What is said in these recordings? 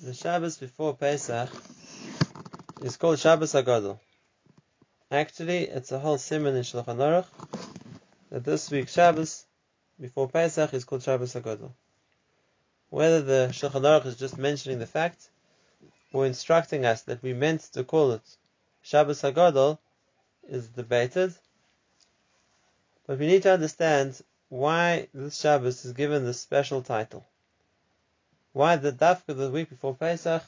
the Shabbos before Pesach is called Shabbos Hagadol. Actually, it's a whole siman in Shulchan Aruch that this week's Shabbos before Pesach is called Shabbos Hagadol. Whether the Shulchan Aruch is just mentioning the fact or instructing us that we meant to call it Shabbos Hagadol is debated, but we need to understand why this Shabbos is given this special title. Why the Dafka the week before Pesach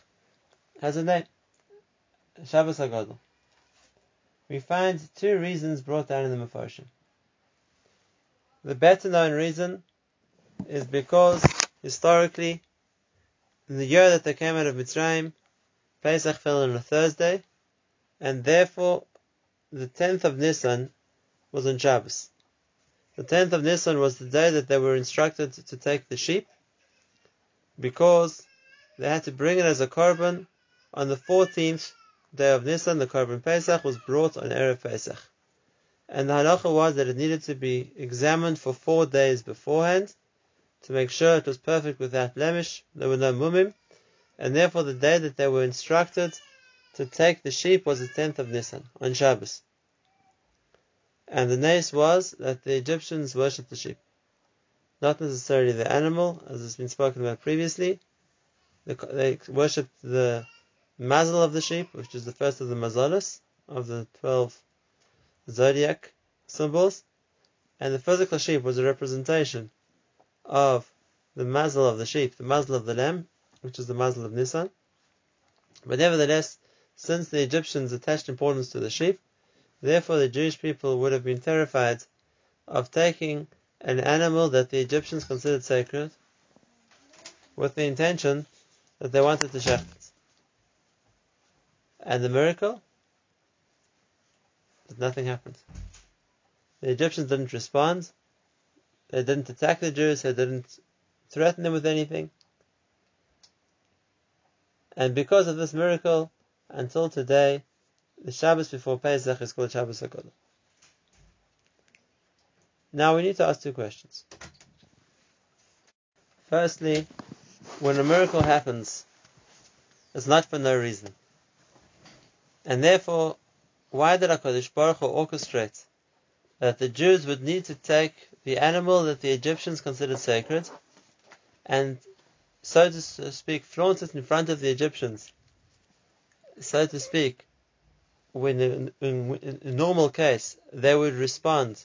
has a name, Shabbos Hagadol. We find two reasons brought down in the Mefarshim. The better known reason is because historically, in the year that they came out of Mitzrayim, Pesach fell on a Thursday, and therefore the 10th of Nisan was on Shabbos. The 10th of Nisan was the day that they were instructed to take the sheep because they had to bring it as a korban on the 14th day of Nisan. The korban Pesach was brought on Erev Pesach. And the halacha was that it needed to be examined for four days beforehand to make sure it was perfect without blemish. There were no mumim. And therefore the day that they were instructed to take the sheep was the 10th of Nisan on Shabbos. And the nace was that the Egyptians worshipped the sheep. Not necessarily the animal, as has been spoken about previously. They worshipped the mazel of the sheep, which is the first of the mazalas, of the 12 zodiac symbols. And the physical sheep was a representation of the mazel of the sheep, the mazel of the lamb, which is the mazel of Nisan. But nevertheless, since the Egyptians attached importance to the sheep, Therefore, the Jewish people would have been terrified of taking an animal that the Egyptians considered sacred with the intention that they wanted to shecht. And the miracle? That nothing happened. The Egyptians didn't respond. They didn't attack the Jews. They didn't threaten them with anything. And because of this miracle, until today, the Shabbos before Pesach is called Shabbos HaGadol. Now we need to ask two questions. Firstly, when a miracle happens, it's not for no reason. And therefore, why did HaKadosh Baruch Hu orchestrate that the Jews would need to take the animal that the Egyptians considered sacred and, so to speak, flaunt it in front of the Egyptians, so to speak, when in, in, in, normal case they would respond,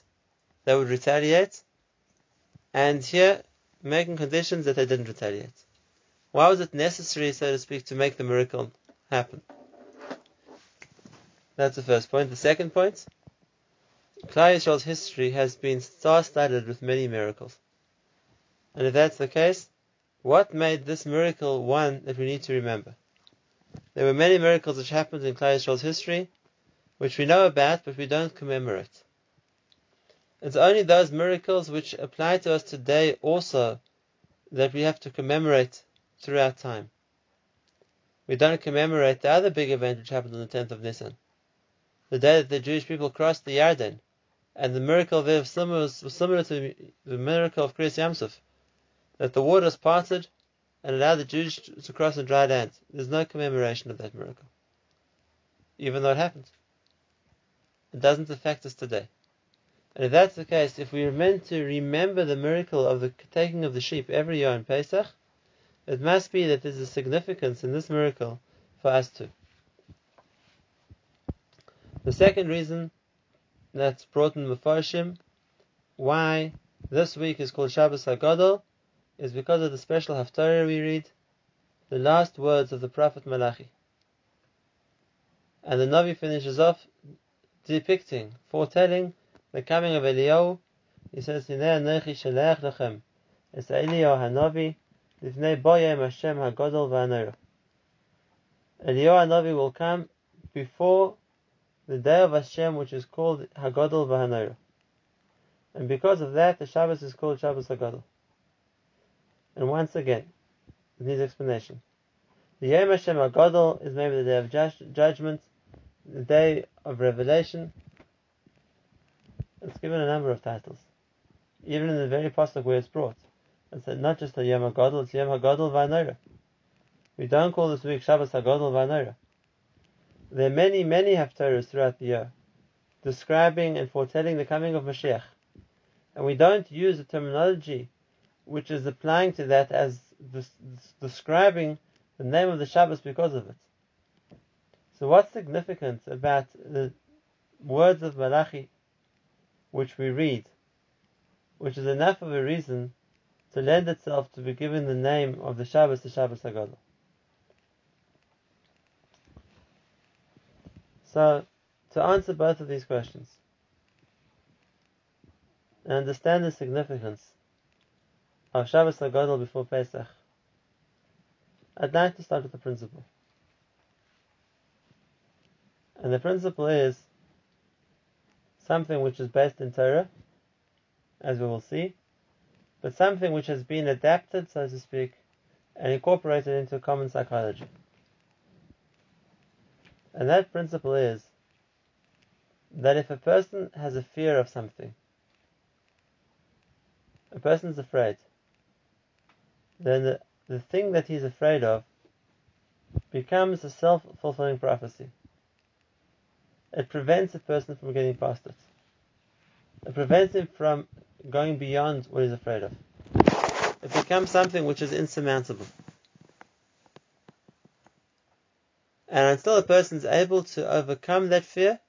they would retaliate, and here making conditions that they didn't retaliate. Why was it necessary, so to speak, to make the miracle happen? That's the first point. The second point, Yisrael's history has been star-studded with many miracles. And if that's the case, what made this miracle one that we need to remember? There were many miracles which happened in Yisrael's history, which we know about, but we don't commemorate. It's only those miracles which apply to us today also that we have to commemorate throughout time. We don't commemorate the other big event which happened on the 10th of Nisan, the day that the Jewish people crossed the Yarden, and the miracle there was similar, was similar to the miracle of Kriyas Yamsuf, that the waters parted and allowed the Jews to cross on dry land. There's no commemoration of that miracle, even though it happened. It doesn't affect us today. And if that's the case, if we are meant to remember the miracle of the taking of the sheep every year in Pesach, it must be that there's a significance in this miracle for us too. The second reason that's brought in Mefarshim, why this week is called Shabbos HaGadol, is because of the special Haftarah we read, the last words of the Prophet Malachi. And the Navi finishes off depicting, foretelling the coming of Eliyahu. He says, Hinei anochi shalech lechem. It's Eliyahu Hanavi, Lifnei boyem Hashem HaGadol v'Anora. Eliyahu Hanavi will come before the day of Hashem, which is called Hagadol v'Hanora. And because of that, the Shabbos is called Shabbos Hagadol. And once again, needs explanation. The Yom Hashem Hagadol is maybe the day of judgment, the day of revelation. It's given a number of titles. Even in the very pasuk where it's brought. It's not just the Yom HaGadol, it's Yom HaGadol V'Anora. We don't call this week Shabbos Hagadol Vanora. There are many, many Haftarahs throughout the year describing and foretelling the coming of Mashiach. And we don't use the terminology which is applying to that as describing the name of the Shabbos because of it. So what's significant about the words of Malachi which we read, which is enough of a reason to lend itself to be given the name of the Shabbos, the Shabbos Hagadol. So, to answer both of these questions and understand the significance of Shabbos Hagadol before Pesach, I'd like to start with the principle. And the principle is something which is based in Torah, as we will see, but something which has been adapted, so to speak, and incorporated into common psychology. And that principle is that if a person has a fear of something, a person is afraid, then the, the thing that he's afraid of becomes a self fulfilling prophecy. It prevents a person from getting past it. It prevents him from going beyond what he's afraid of. It becomes something which is insurmountable. And until a person is able to overcome that fear,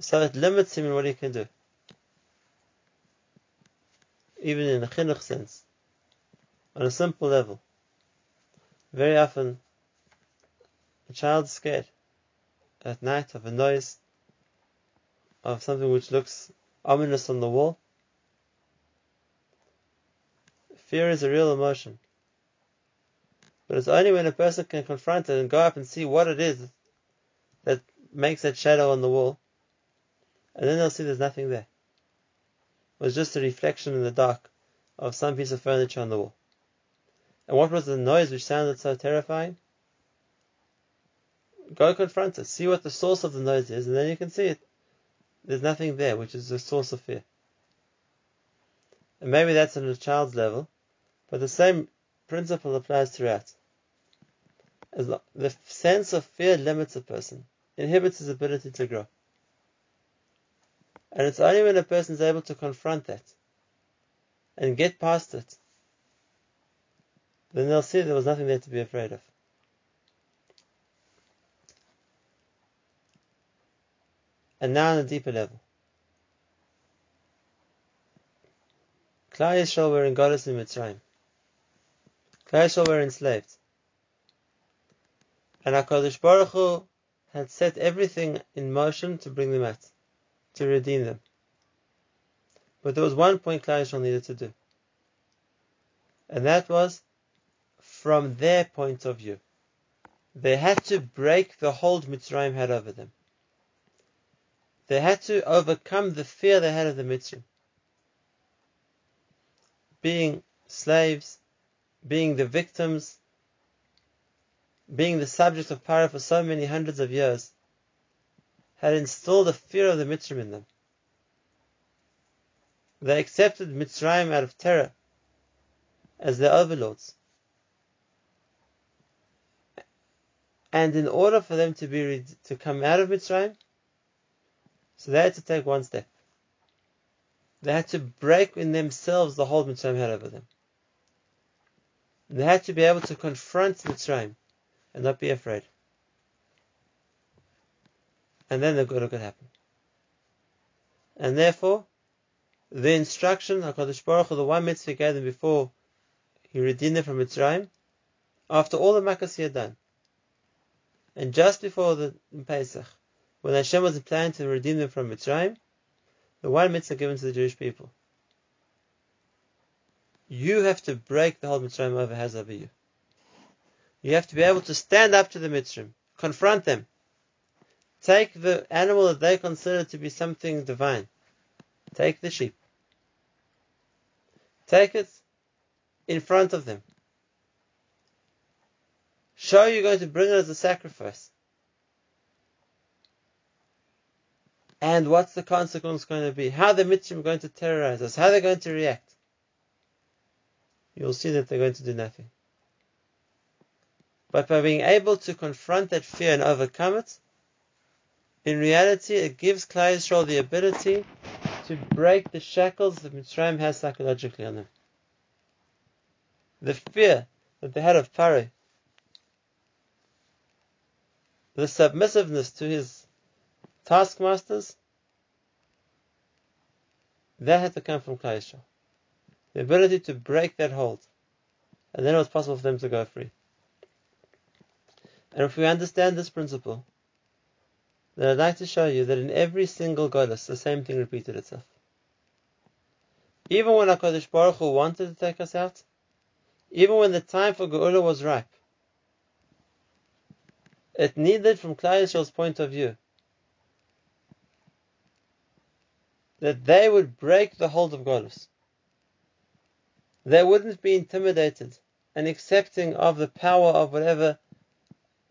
so it limits him in what he can do. Even in a chinuch sense, on a simple level. Very often, a child is scared at night of a noise, of something which looks ominous on the wall. Fear is a real emotion. But it's only when a person can confront it and go up and see what it is that makes that shadow on the wall, and then they'll see there's nothing there. It was just a reflection in the dark of some piece of furniture on the wall. And what was the noise which sounded so terrifying? Go confront it, see what the source of the noise is, and then you can see it. There's nothing there, which is the source of fear. And maybe that's on a child's level, but the same principle applies throughout. As the sense of fear limits a person, inhibits his ability to grow. And it's only when a person is able to confront that and get past it, then they'll see there was nothing there to be afraid of. And now on a deeper level. Klal Yisrael were in Golus in Mitzrayim. Klal Yisrael were enslaved. And HaKadosh Baruch Hu had set everything in motion to bring them out, to redeem them. But there was one point Klal Yisrael needed to do. And that was from their point of view. They had to break the hold Mitzrayim had over them. They had to overcome the fear they had of the Mitzrayim. Being slaves, being the victims, being the subject of Paro for so many hundreds of years, had instilled a fear of the Mitzrayim in them. They accepted Mitzrayim out of terror as their overlords. And in order for them to be to come out of Mitzrayim, so they had to take one step. They had to break in themselves the hold Mitzrayim had over them. They had to be able to confront Mitzrayim and not be afraid. And then the good could happen. And therefore, the instruction HaKadosh Baruch Hu, the one mitzvah gave them before he redeemed them from Mitzrayim, after all the makas he had done, and just before the Pesach, when Hashem was planning to redeem them from Mitzrayim, the one mitzvah given to the Jewish people. You have to break the whole Mitzrayim over has over you. You have to be able to stand up to the Mitzrayim, confront them, take the animal that they consider to be something divine, take the sheep, take it in front of them. Show you're going to bring it as a sacrifice. And what's the consequence going to be? How the are going to terrorize us? How they're going to react? You'll see that they're going to do nothing. but by being able to confront that fear and overcome it, in reality, it gives Klal Yisrael the ability to break the shackles that Mitzrayim has psychologically on them. The fear that they had of Paro, the submissiveness to his taskmasters, that had to come from Yisrael. The ability to break that hold. And then it was possible for them to go free. And if we understand this principle, then I'd like to show you that in every single Golus, the same thing repeated itself. Even when HaKadosh Baruch Hu wanted to take us out, even when the time for Geula was ripe, it needed, from Klal Yisrael's point of view, that they would break the hold of Golus. They wouldn't be intimidated and accepting of the power of whatever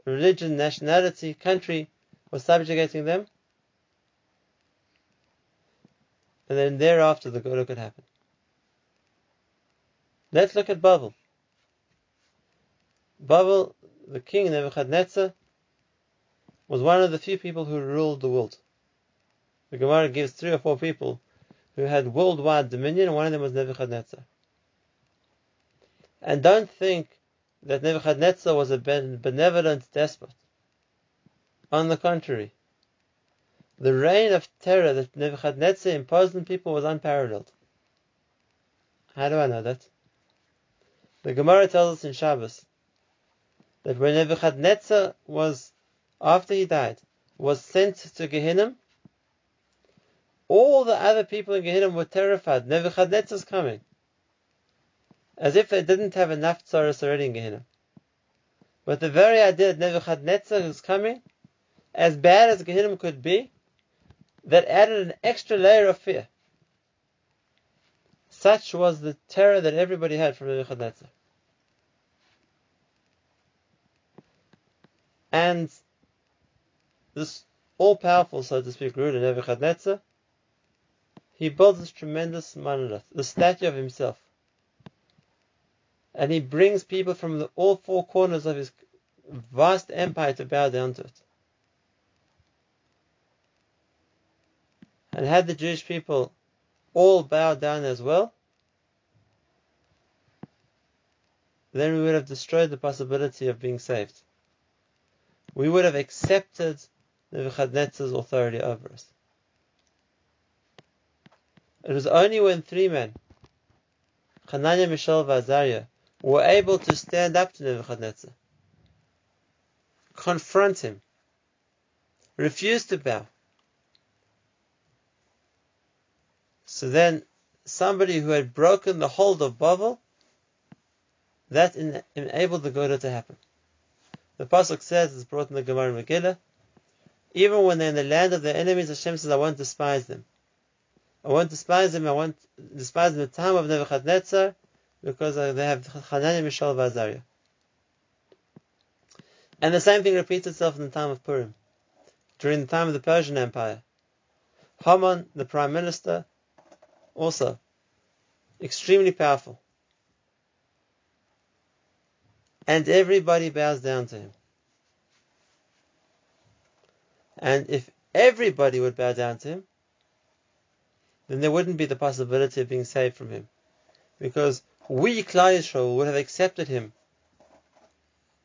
religion, nationality, country was subjugating them. And then thereafter the Geula could happen. Let's look at Babel. Babel, the king Nebuchadnezzar, was one of the few people who ruled the world. The Gemara gives three or four people who had worldwide dominion, and one of them was Nebuchadnezzar. And don't think that Nebuchadnezzar was a benevolent despot. On the contrary, the reign of terror that Nebuchadnezzar imposed on people was unparalleled. How do I know that? The Gemara tells us in Shabbos that when Nebuchadnezzar was, after he died, was sent to Gehinnom, all the other people in Gehinnom were terrified. Nebuchadnezzar's coming as if they didn't have enough tzaras already in Gehenna. But the very idea that Nebuchadnezzar is coming, as bad as Gehenna could be, that added an extra layer of fear. Such was the terror that everybody had from Nebuchadnezzar. And this all-powerful, so to speak, ruler Nebuchadnezzar, he builds this tremendous monolith, the statue of himself and he brings people from the, all four corners of his vast empire to bow down to it. And had the Jewish people all bowed down as well, then we would have destroyed the possibility of being saved. We would have accepted Nebuchadnezzar's authority over us. It was only when three men, Hananiah, Mishael, and Azariah, were able to stand up to Nebuchadnezzar, confront him, refuse to bow. So then, somebody who had broken the hold of Babel, that enabled the Geula to happen. The pasuk says, it's brought in the Gemara Megillah, even when they're in the land of their enemies, Hashem says, I won't despise them. I won't despise them, I won't despise them in the time of Nebuchadnezzar, because they have Hananiah, Mishael, Azariah. And the same thing repeats itself in the time of Purim, during the time of the Persian Empire. Haman, the prime minister, also extremely powerful. And everybody bows down to him. And if everybody would bow down to him, then there wouldn't be the possibility of being saved from him. Because we, Yisrael, would have accepted him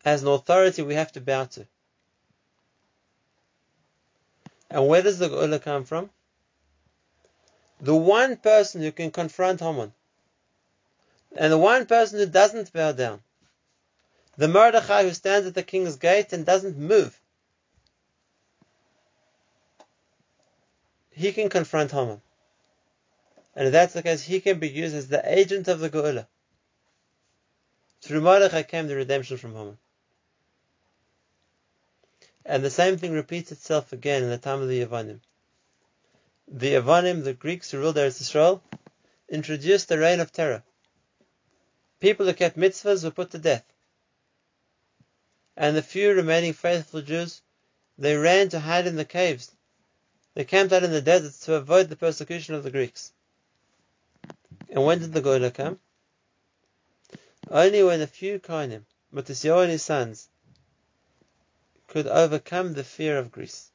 as an authority we have to bow to. And where does the Geula come from? The one person who can confront Haman, and the one person who doesn't bow down, the Mordechai who stands at the king's gate and doesn't move, he can confront Haman. And if that's the case, he can be used as the agent of the Geula. Through Mordechai came the redemption from Haman. And the same thing repeats itself again in the time of the Yavanim. The Yavanim, the Greeks who ruled Eretz Israel, introduced the reign of terror. People who kept mitzvahs were put to death. And the few remaining faithful Jews, they ran to hide in the caves. They camped out in the deserts to avoid the persecution of the Greeks. And when did the Geula come? Only when a few Kohanim, Matisyahu and his sons, could overcome the fear of Greece,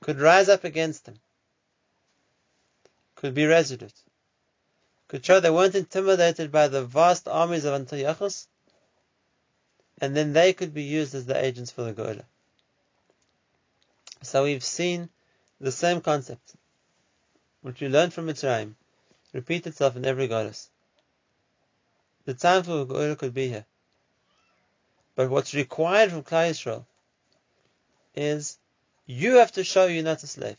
could rise up against them, could be resolute, could show they weren't intimidated by the vast armies of Antiochus, and then they could be used as the agents for the Geula. So we've seen the same concept, which we learned from Mitzrayim, repeat itself in every golus. The time for Geula could be here. But what's required from Klal Yisrael is you have to show you're not a slave.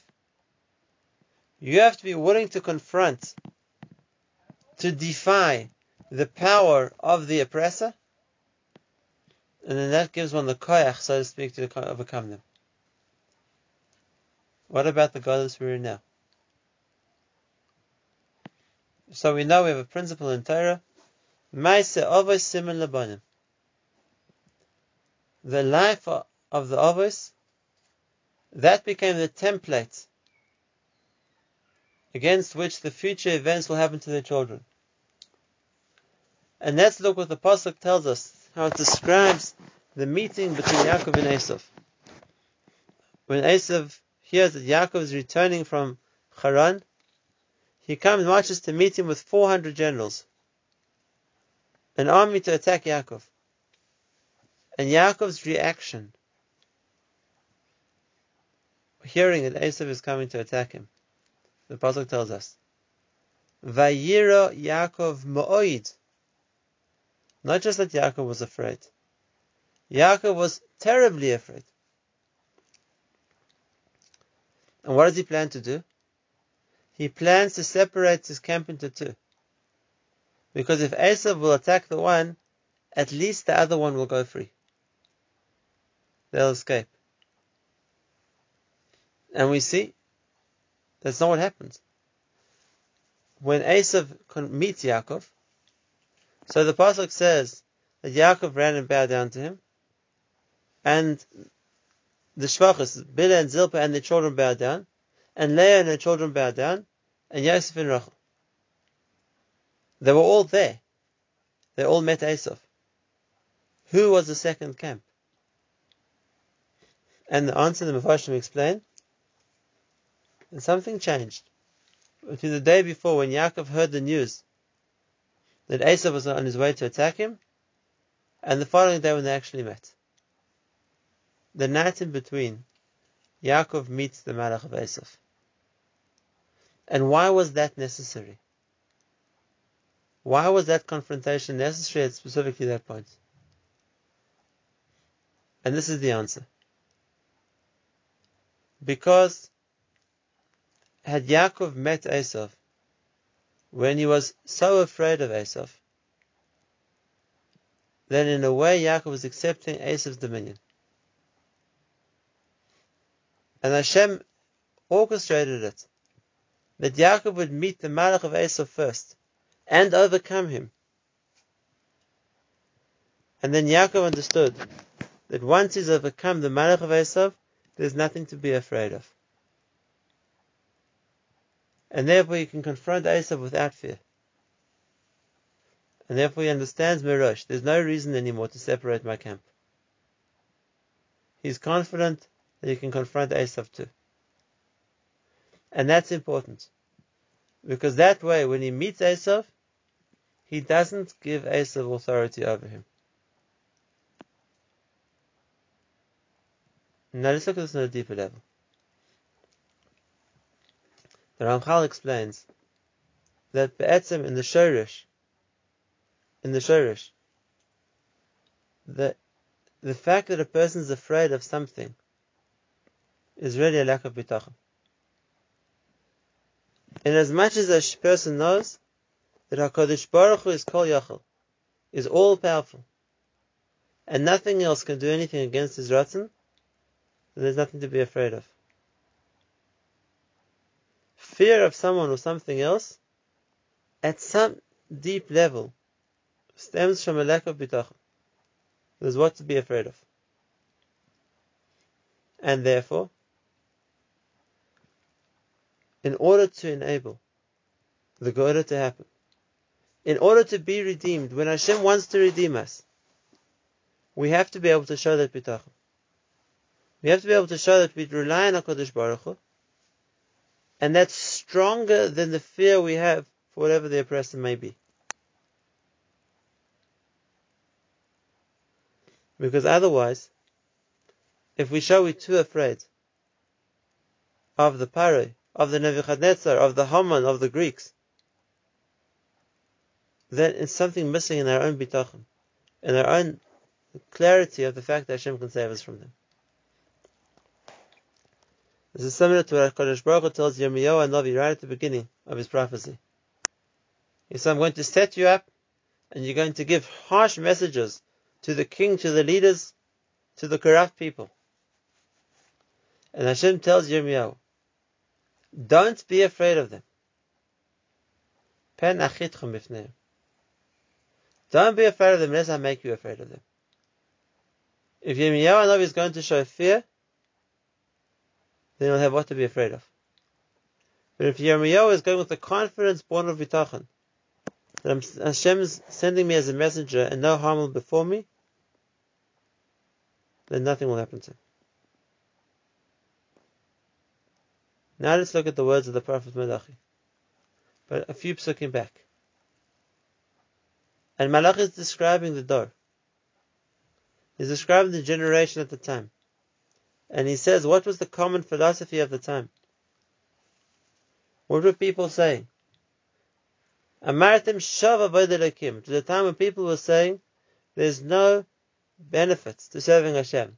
You have to be willing to confront, to defy the power of the oppressor, and then that gives one the koyach, so to speak, to overcome them. What about the golus we're in now? So we know we have a principle in Torah, Maise Avos Siman Labanim. The life of the Avos, that became the template against which the future events will happen to their children. And let's look what the Pasuk tells us, how it describes the meeting between Yaakov and Esav. When Esav hears that Yaakov is returning from Haran, he comes and marches to meet him with 400 generals, an army to attack Yaakov. And Yaakov's reaction, hearing that Esav is coming to attack him, the pasuk tells us, Vayira Yaakov Mo'oid. Not just that Yaakov was afraid. Yaakov was terribly afraid. And what does he plan to do? He plans to separate his camp into two. Because if Esav will attack the one, at least the other one will go free. They'll escape. And we see that's not what happens. When Esav meets Yaakov, so the pasuk says that Yaakov ran and bowed down to him, and the Shfachos, Bilhah and Zilpah and their children bowed down, and Leah and her children bowed down, and Yosef and Rachel. They were all there. They all met Esav. Who was the second camp? And the answer the Mepharshim explain, and something changed. Between the day before, when Yaakov heard the news that Esav was on his way to attack him, and the following day when they actually met the night in between, Yaakov meets the Malach of Esav. And why was that necessary? Why was that confrontation necessary at specifically that point? And this is the answer. Because had Yaakov met Esav when he was so afraid of Esav, then in a way Yaakov was accepting Esav's dominion. And Hashem orchestrated it that Yaakov would meet the Malach of Esav first and overcome him. And then Yaakov understood that once he's overcome the Malach of Esav, there's nothing to be afraid of. And therefore he can confront Esav without fear. And therefore he understands Mirosh. There's no reason anymore to separate my camp. He's confident that he can confront Esav too. And that's important. Because that way, when he meets Esav, he doesn't give Esav authority over him. Now let's look at this on a deeper level. The Ramchal explains that Be'etzim in the Shorish, in the Shorish, the, the fact that a person is afraid of something is really a lack of bitachon. And as much as a person knows that HaKadosh Baruch Hu is Kol Yachal, is all powerful, and nothing else can do anything against his Ratzon, then there's nothing to be afraid of. Fear of someone or something else, at some deep level, stems from a lack of bitachon. There's what to be afraid of. And therefore, in order to enable the Geula to happen, in order to be redeemed, when Hashem wants to redeem us, we have to be able to show that bitachon. We have to be able to show that we rely on HaKadosh Baruch Hu, and that's stronger than the fear we have for whatever the oppressor may be. Because otherwise, if we show we're too afraid of the Paro, of the Nebuchadnezzar, of the Haman, of the Greeks, then it's something missing in our own bitachon, in our own clarity of the fact that Hashem can save us from them. This is similar to what Kodesh Baruch Hu tells Yirmiyahu and Navi right at the beginning of his prophecy. He said, I'm going to set you up and you're going to give harsh messages to the king, to the leaders, to the corrupt people. And Hashem tells Yirmiyahu, don't be afraid of them. Don't be afraid of them unless I make you afraid of them. If Yirmiyahu Navi is going to show fear, then you'll have what to be afraid of. But if Yirmiyahu is going with the confidence born of bitachon, that Hashem is sending me as a messenger and no harm will befall me, then nothing will happen to him. Now let's look at the words of the Prophet Malachi. But a few psukim back. And Malachi is describing the door. He's describing the generation at the time. And he says, what was the common philosophy of the time? What were people saying? Amartim shava to the time when people were saying, there's no benefits to serving Hashem.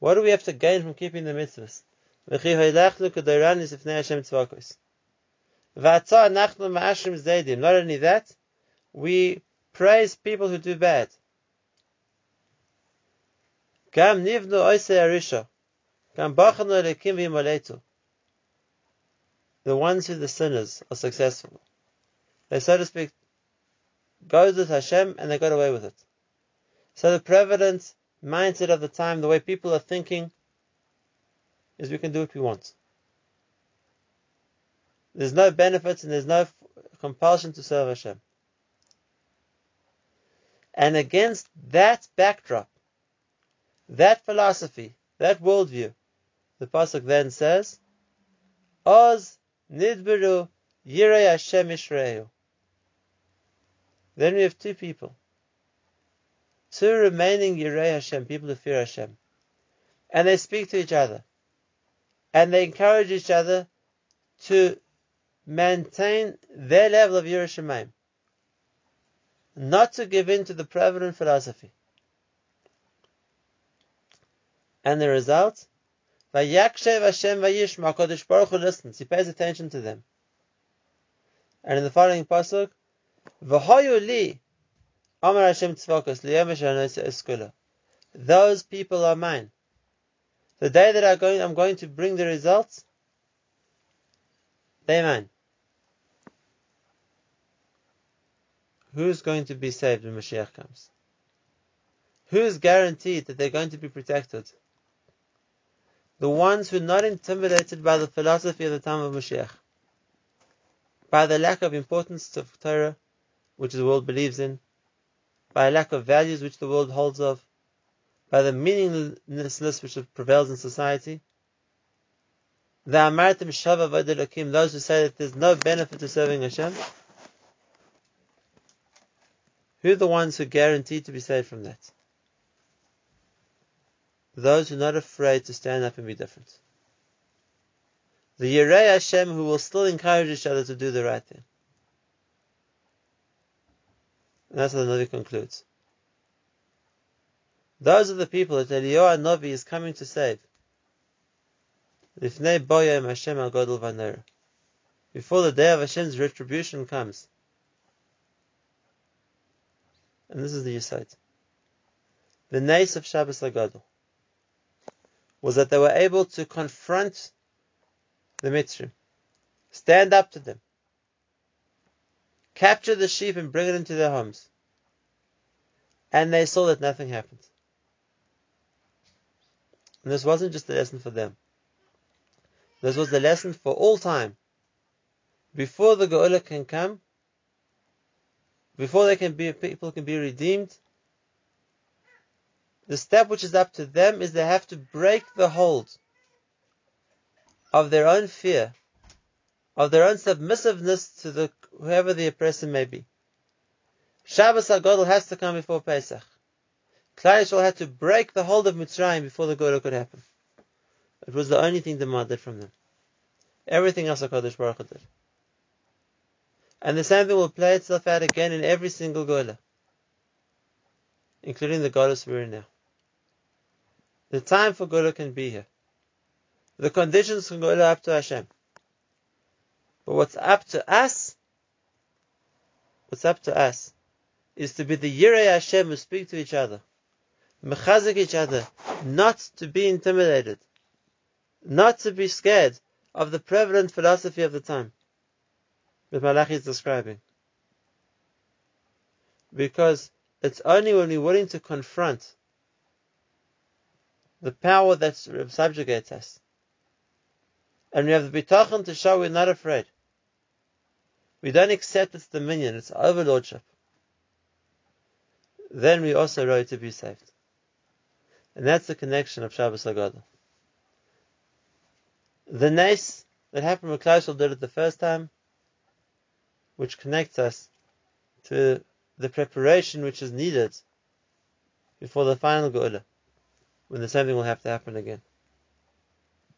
What do we have to gain from keeping the mitzvahs? Not only that, we praise people who do bad. The ones who the sinners are successful. They, so to speak, go with Hashem and they got away with it. So the prevalent mindset of the time, the way people are thinking, is we can do what we want. There's no benefits and there's no compulsion to serve Hashem. And against that backdrop, that philosophy, that worldview, the pasuk then says, "Oz nidberu yirei Hashem Yisrael." Then we have two people, two remaining yirei Hashem, people who fear Hashem, and they speak to each other, and they encourage each other to maintain their level of yiras Shamayim, not to give in to the prevalent philosophy. And the result? Vayakshev Hashem Vayishma, HaKadosh Baruch Hu listens, he pays attention to them. And in the following pasuk, V'hoyu li, Amar Hashem. Those people are mine. The day that I'm going, I'm going to bring the results, they're mine. Who's going to be saved when Mashiach comes? Who's guaranteed that they're going to be protected? the ones who are not intimidated by the philosophy of the time of Mashiach, by the lack of importance of Torah, which the world believes in, by a lack of values which the world holds of, by the meaninglessness which prevails in society. The Amartim Shava Vadilakim, those who say that there's no benefit to serving Hashem, who are the ones who guarantee to be saved from that? those who are not afraid to stand up and be different. The Yirei Hashem who will still encourage each other to do the right thing. And that's how the Navi concludes. Those are the people that Eliyahu Navi is coming to save. Before the day of Hashem's retribution comes. And this is the Yisait. The nace of Shabbos Hagadol was that they were able to confront the Mitzrayim, stand up to them, capture the sheep and bring it into their homes. And they saw that nothing happened. And this wasn't just a lesson for them. This was the lesson for all time. Before the Geula can come, before they can be people can be redeemed, the step which is up to them is they have to break the hold of their own fear, of their own submissiveness to the whoever the oppressor may be. Shabbos HaGadol has to come before Pesach. Klal Yisrael had to break the hold of Mitzrayim before the Geula could happen. It was the only thing demanded from them. Everything else HaKadosh Baruch Hu did. And the same thing will play itself out again in every single Gola, including the Golas we're in now. The time for Geula can be here. The conditions can go up to Hashem. But what's up to us, what's up to us, is to be the Yirei Hashem who speak to each other, mechazik each other, not to be intimidated, not to be scared of the prevalent philosophy of the time that Malachi is describing. Because it's only when we're willing to confront the power that subjugates us, and we have the bitachon to show we're not afraid. We don't accept its dominion, its overlordship. Then we also ready to be saved. And that's the connection of Shabbos Hagadol. The nace that happened with Klal Yisrael did it the first time, which connects us to the preparation which is needed before the final Geula, when the same thing will have to happen again.